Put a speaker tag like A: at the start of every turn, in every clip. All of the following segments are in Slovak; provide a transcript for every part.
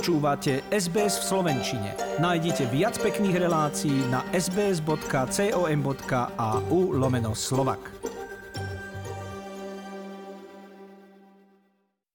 A: Počúvate SBS v Slovenčine. Nájdite viac pekných relácií na sbs.com.au lomeno slovak.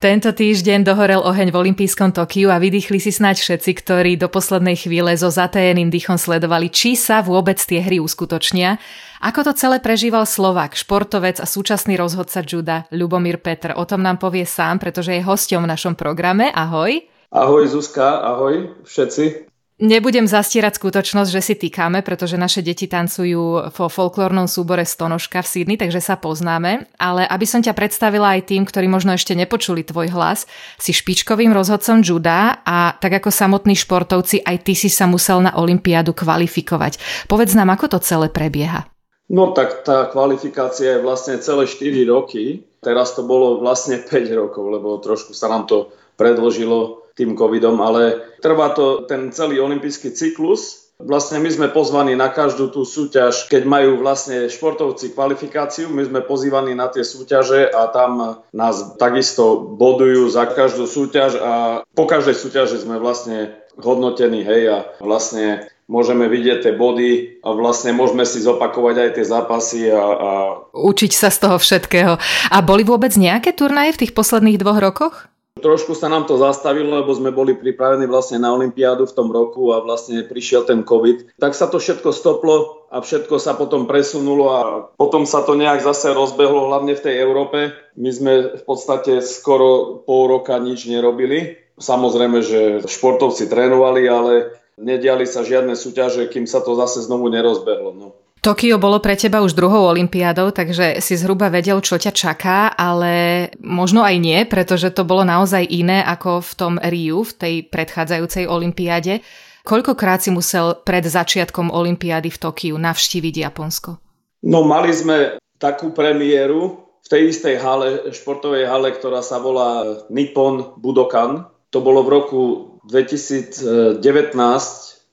B: Tento týždeň dohorel oheň v olympijskom Tokiu a vydýchli si snáď všetci, ktorí do poslednej chvíle so zatajeným dýchom sledovali, či sa vôbec tie hry uskutočnia. Ako to celé prežíval Slovak, športovec a súčasný rozhodca juda Ľubomír Petr. O tom nám povie sám, pretože je hosťom v našom programe. Ahoj.
C: Ahoj Zuzka, ahoj všetci.
B: Nebudem zastierať skutočnosť, že si týkame, pretože naše deti tancujú vo folklórnom súbore Stonožka v Sydney, takže sa poznáme. Ale aby som ťa predstavila aj tým, ktorí možno ešte nepočuli tvoj hlas, si špičkovým rozhodcom juda a tak ako samotní športovci, aj ty si sa musel na Olympiádu kvalifikovať. Povedz nám, ako to celé prebieha.
C: No tak tá kvalifikácia je vlastne celé 4 roky. Teraz to bolo vlastne 5 rokov, lebo trošku sa nám to predložilo tým covidom, ale trvá to ten celý olimpijský cyklus. Vlastne my sme pozvaní na každú tú súťaž, keď majú vlastne športovci kvalifikáciu, my sme pozývaní na tie súťaže a tam nás takisto bodujú za každú súťaž a po každej súťaži sme vlastne hodnotení, hej, a vlastne môžeme vidieť tie body a vlastne môžeme si zopakovať aj tie zápasy a, a...
B: Učiť sa z toho všetkého. A boli vôbec nejaké turnaje v tých posledných dvoch rokoch?
C: Trošku sa nám to zastavilo, lebo sme boli pripravení vlastne na Olympiádu v tom roku a vlastne prišiel ten COVID. Tak sa to všetko stoplo a všetko sa potom presunulo a potom sa to nejak zase rozbehlo, hlavne v tej Európe. My sme v podstate skoro pol roka nič nerobili. Samozrejme, že športovci trénovali, ale nediali sa žiadne súťaže, kým sa to zase znovu nerozbehlo. No.
B: Tokio bolo pre teba už druhou olympiádou, takže si zhruba vedel, čo ťa čaká, ale možno aj nie, pretože to bolo naozaj iné ako v tom Riu, v tej predchádzajúcej olympiáde. Koľkokrát si musel pred začiatkom olympiády v Tokiu navštíviť Japonsko?
C: No mali sme takú premiéru v tej istej hale, športovej hale, ktorá sa volá Nippon Budokan. To bolo v roku 2019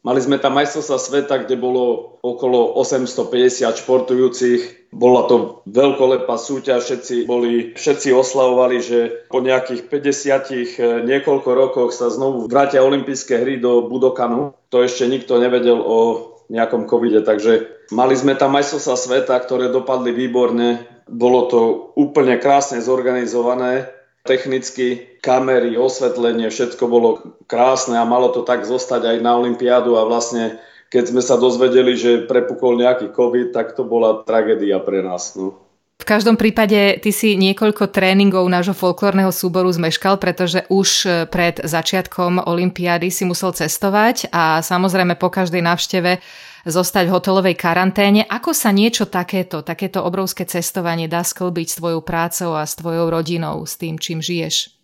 C: Mali sme tam majstrovstva sveta, kde bolo okolo 850 športujúcich. Bola to veľkolepá súťaž, všetci, boli, všetci oslavovali, že po nejakých 50 eh, niekoľko rokoch sa znovu vrátia olympijské hry do Budokanu. To ešte nikto nevedel o nejakom covide, takže mali sme tam majstrovstva sveta, ktoré dopadli výborne. Bolo to úplne krásne zorganizované technicky, kamery, osvetlenie, všetko bolo krásne a malo to tak zostať aj na Olympiádu a vlastne keď sme sa dozvedeli, že prepukol nejaký COVID, tak to bola tragédia pre nás. No.
B: V každom prípade ty si niekoľko tréningov nášho folklórneho súboru zmeškal, pretože už pred začiatkom Olympiády si musel cestovať a samozrejme po každej návšteve zostať v hotelovej karanténe. Ako sa niečo takéto, takéto obrovské cestovanie dá sklbiť s tvojou prácou a s tvojou rodinou, s tým, čím žiješ?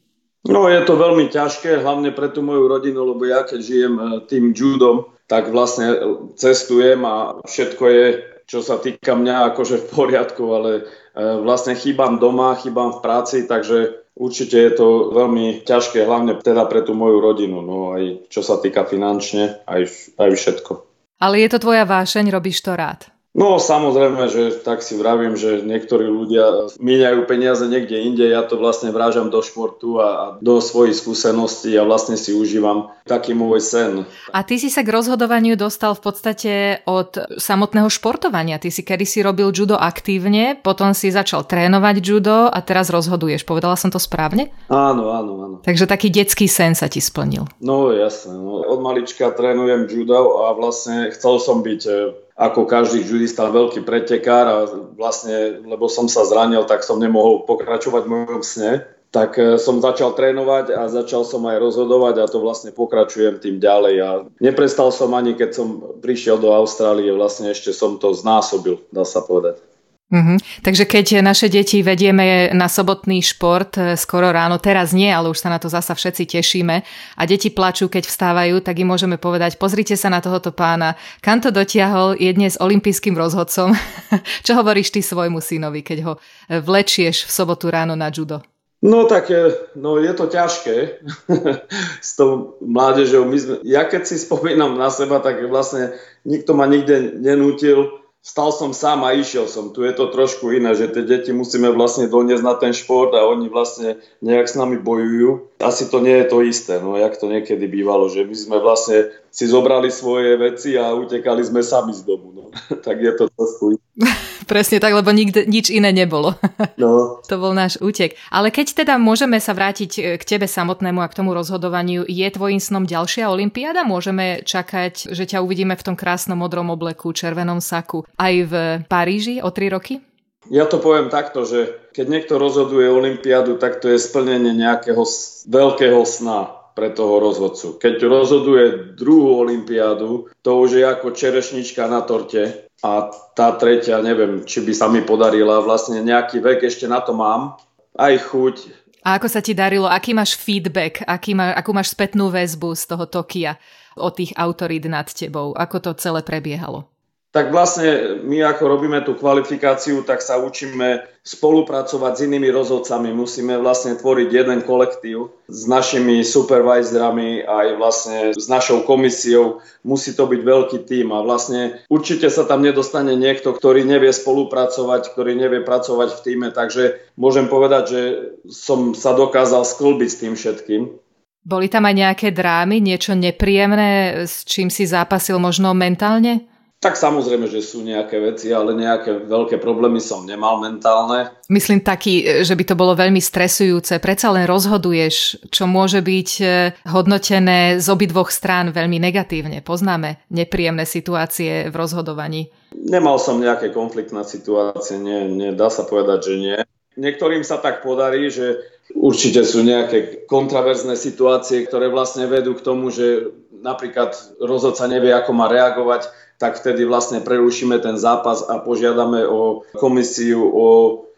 C: No je to veľmi ťažké, hlavne pre tú moju rodinu, lebo ja keď žijem e, tým judom, tak vlastne e, cestujem a všetko je, čo sa týka mňa, akože v poriadku, ale e, vlastne chýbam doma, chýbam v práci, takže určite je to veľmi ťažké, hlavne teda pre tú moju rodinu, no aj čo sa týka finančne, aj, aj všetko.
B: Ale je to tvoja vášeň, robíš to rád.
C: No samozrejme, že tak si vravím, že niektorí ľudia míňajú peniaze niekde inde, ja to vlastne vrážam do športu a do svojich skúseností a vlastne si užívam taký môj sen.
B: A ty si sa k rozhodovaniu dostal v podstate od samotného športovania. Ty si kedysi robil judo aktívne, potom si začal trénovať judo a teraz rozhoduješ. Povedala som to správne?
C: Áno, áno, áno.
B: Takže taký detský sen sa ti splnil.
C: No jasne, no. od malička trénujem judo a vlastne chcel som byť eh, ako každý judista veľký pretekár a vlastne, lebo som sa zranil, tak som nemohol pokračovať v mojom sne. Tak e, som začal trénovať a začal som aj rozhodovať a to vlastne pokračujem tým ďalej. A neprestal som ani, keď som prišiel do Austrálie, vlastne ešte som to znásobil, dá sa povedať.
B: Mm-hmm. Takže keď naše deti vedieme na sobotný šport eh, skoro ráno, teraz nie, ale už sa na to zasa všetci tešíme a deti plačú, keď vstávajú, tak im môžeme povedať, pozrite sa na tohoto pána, kam to dotiahol, je dnes olympijským rozhodcom. Čo hovoríš ty svojmu synovi, keď ho eh, vlečieš v sobotu ráno na judo?
C: No tak eh, no, je to ťažké s tou mládežou. My sme, ja keď si spomínam na seba, tak vlastne nikto ma nikde nenútil stal som sám a išiel som. Tu je to trošku iné, že tie deti musíme vlastne doniesť na ten šport a oni vlastne nejak s nami bojujú. Asi to nie je to isté, no jak to niekedy bývalo, že my sme vlastne si zobrali svoje veci a utekali sme sami z domu. No. tak je to trošku
B: Presne tak, lebo nikde, nič iné nebolo. No. to bol náš útek. Ale keď teda môžeme sa vrátiť e, k tebe samotnému a k tomu rozhodovaniu, je tvojim snom ďalšia olimpiáda? Môžeme čakať, že ťa uvidíme v tom krásnom modrom obleku, červenom saku aj v Paríži o tri roky?
C: Ja to poviem takto, že keď niekto rozhoduje olimpiádu, tak to je splnenie nejakého veľkého sna pre toho rozhodcu. Keď rozhoduje druhú olimpiádu, to už je ako čerešnička na torte a tá tretia, neviem, či by sa mi podarila, vlastne nejaký vek ešte na to mám, aj chuť.
B: A ako sa ti darilo, aký máš feedback, aký má, akú máš spätnú väzbu z toho Tokia od tých autorít nad tebou, ako to celé prebiehalo?
C: Tak vlastne my ako robíme tú kvalifikáciu, tak sa učíme spolupracovať s inými rozhodcami. Musíme vlastne tvoriť jeden kolektív s našimi supervisorami aj vlastne s našou komisiou. Musí to byť veľký tým a vlastne určite sa tam nedostane niekto, ktorý nevie spolupracovať, ktorý nevie pracovať v týme, takže môžem povedať, že som sa dokázal sklbiť s tým všetkým.
B: Boli tam aj nejaké drámy, niečo nepríjemné, s čím si zápasil možno mentálne?
C: Tak samozrejme, že sú nejaké veci, ale nejaké veľké problémy som nemal mentálne.
B: Myslím taký, že by to bolo veľmi stresujúce. Predsa len rozhoduješ, čo môže byť e, hodnotené z obidvoch strán veľmi negatívne. Poznáme nepríjemné situácie v rozhodovaní.
C: Nemal som nejaké konfliktné situácie, nie, nie, dá sa povedať, že nie. Niektorým sa tak podarí, že určite sú nejaké kontraverzné situácie, ktoré vlastne vedú k tomu, že napríklad rozhodca nevie, ako má reagovať tak vtedy vlastne prerušíme ten zápas a požiadame o komisiu, o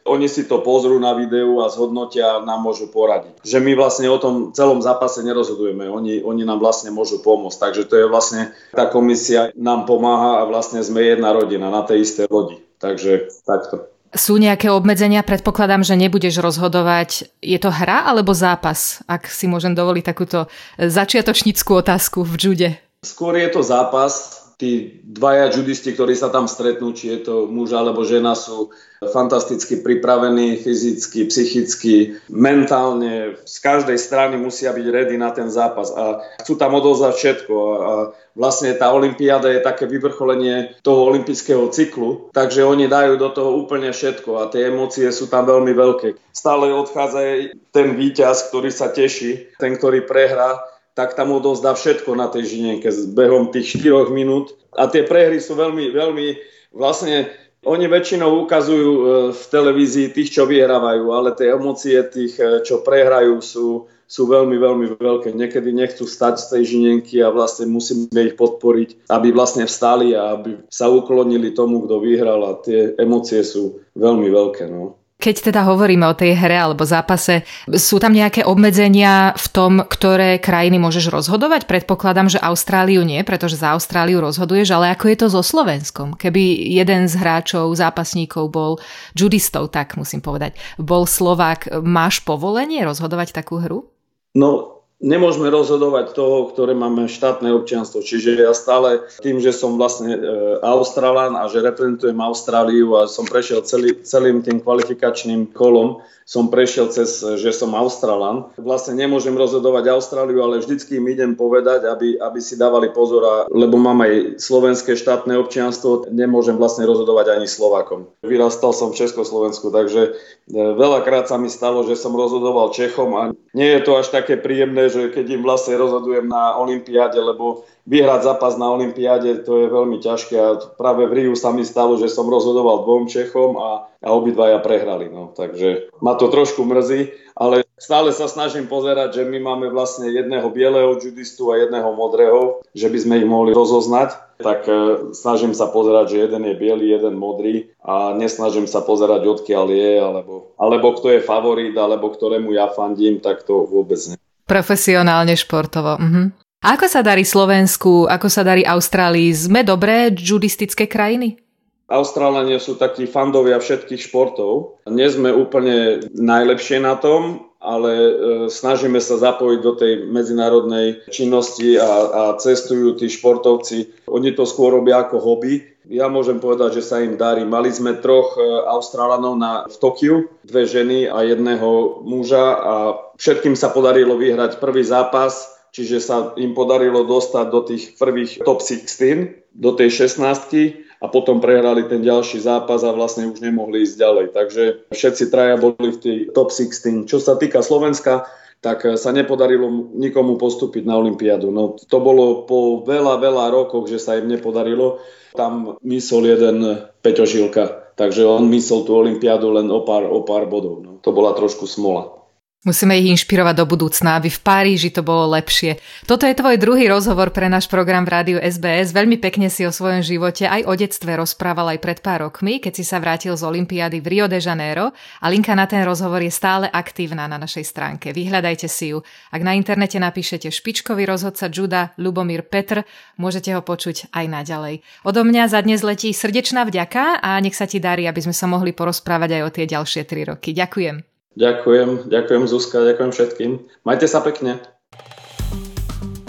C: oni si to pozrú na videu a zhodnotia a nám môžu poradiť. Že my vlastne o tom celom zápase nerozhodujeme, oni, oni nám vlastne môžu pomôcť. Takže to je vlastne, tá komisia nám pomáha a vlastne sme jedna rodina na tej istej lodi. Takže takto.
B: Sú nejaké obmedzenia? Predpokladám, že nebudeš rozhodovať. Je to hra alebo zápas? Ak si môžem dovoliť takúto začiatočníckú otázku v jude.
C: Skôr je to zápas, tí dvaja judisti, ktorí sa tam stretnú, či je to muž alebo žena, sú fantasticky pripravení fyzicky, psychicky, mentálne. Z každej strany musia byť ready na ten zápas a chcú tam odozvať všetko. A vlastne tá olympiáda je také vyvrcholenie toho olympijského cyklu, takže oni dajú do toho úplne všetko a tie emócie sú tam veľmi veľké. Stále odchádza ten víťaz, ktorý sa teší, ten, ktorý prehrá tak tam odozdá všetko na tej žinienke s behom tých 4 minút. A tie prehry sú veľmi, veľmi, vlastne oni väčšinou ukazujú e, v televízii tých, čo vyhrávajú, ale tie emócie tých, e, čo prehrajú, sú, sú veľmi, veľmi veľké. Niekedy nechcú stať z tej žinienky a vlastne musíme ich podporiť, aby vlastne vstali a aby sa uklonili tomu, kto vyhral a tie emócie sú veľmi veľké. No.
B: Keď teda hovoríme o tej hre alebo zápase, sú tam nejaké obmedzenia v tom, ktoré krajiny môžeš rozhodovať? Predpokladám, že Austráliu nie, pretože za Austráliu rozhoduješ, ale ako je to so Slovenskom? Keby jeden z hráčov, zápasníkov bol judistov, tak musím povedať, bol Slovák, máš povolenie rozhodovať takú hru?
C: No, nemôžeme rozhodovať toho, ktoré máme štátne občianstvo. Čiže ja stále tým, že som vlastne e, a že reprezentujem Austráliu a som prešiel celý, celým tým kvalifikačným kolom, som prešiel cez, že som Australan. Vlastne nemôžem rozhodovať Austráliu, ale vždycky im idem povedať, aby, aby si dávali pozor, a, lebo mám aj slovenské štátne občianstvo, nemôžem vlastne rozhodovať ani Slovákom. Vyrastal som v Československu, takže e, veľakrát sa mi stalo, že som rozhodoval Čechom a nie je to až také príjemné, že keď im vlastne rozhodujem na Olympiáde, lebo vyhrať zápas na Olympiáde, to je veľmi ťažké a práve v Riu sa mi stalo, že som rozhodoval dvom Čechom a, a obidvaja prehrali. No. Takže ma to trošku mrzí, ale stále sa snažím pozerať, že my máme vlastne jedného bieleho judistu a jedného modrého, že by sme ich mohli rozoznať. Tak e, snažím sa pozerať, že jeden je biely, jeden modrý a nesnažím sa pozerať, odkiaľ je, alebo, alebo kto je favorit, alebo ktorému ja fandím, tak to vôbec nie.
B: Profesionálne športovo. Mhm. Ako sa darí Slovensku, ako sa darí Austrálii? Sme dobré judistické krajiny?
C: Austrálania sú takí fandovia všetkých športov. Nie sme úplne najlepšie na tom, ale e, snažíme sa zapojiť do tej medzinárodnej činnosti a, a cestujú tí športovci. Oni to skôr robia ako hobby, Ja môžem povedať, že sa im darí. Mali sme troch e, Australanov na, v Tokiu, dve ženy a jedného muža a všetkým sa podarilo vyhrať prvý zápas, čiže sa im podarilo dostať do tých prvých top 16, do tej 16 a potom prehrali ten ďalší zápas a vlastne už nemohli ísť ďalej. Takže všetci traja boli v tej top 16. Čo sa týka Slovenska, tak sa nepodarilo nikomu postúpiť na Olympiádu. No, to bolo po veľa, veľa rokoch, že sa im nepodarilo. Tam mysol jeden Peťo Žilka, takže on myslel tú Olympiádu len o pár, o pár bodov. No, to bola trošku smola.
B: Musíme ich inšpirovať do budúcna, aby v Paríži to bolo lepšie. Toto je tvoj druhý rozhovor pre náš program v rádiu SBS. Veľmi pekne si o svojom živote aj o detstve rozprával aj pred pár rokmi, keď si sa vrátil z Olympiády v Rio de Janeiro a linka na ten rozhovor je stále aktívna na našej stránke. Vyhľadajte si ju. Ak na internete napíšete špičkový rozhodca Juda Lubomír Petr, môžete ho počuť aj naďalej. Odo mňa za dnes letí srdečná vďaka a nech sa ti darí, aby sme sa mohli porozprávať aj o tie ďalšie tri roky. Ďakujem.
C: Ďakujem, ďakujem Zuzka, ďakujem všetkým. Majte sa pekne.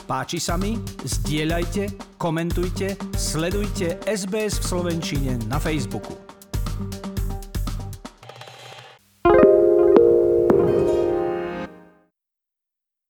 A: Páči sa mi? Zdieľajte, komentujte, sledujte SBS v Slovenčine na Facebooku.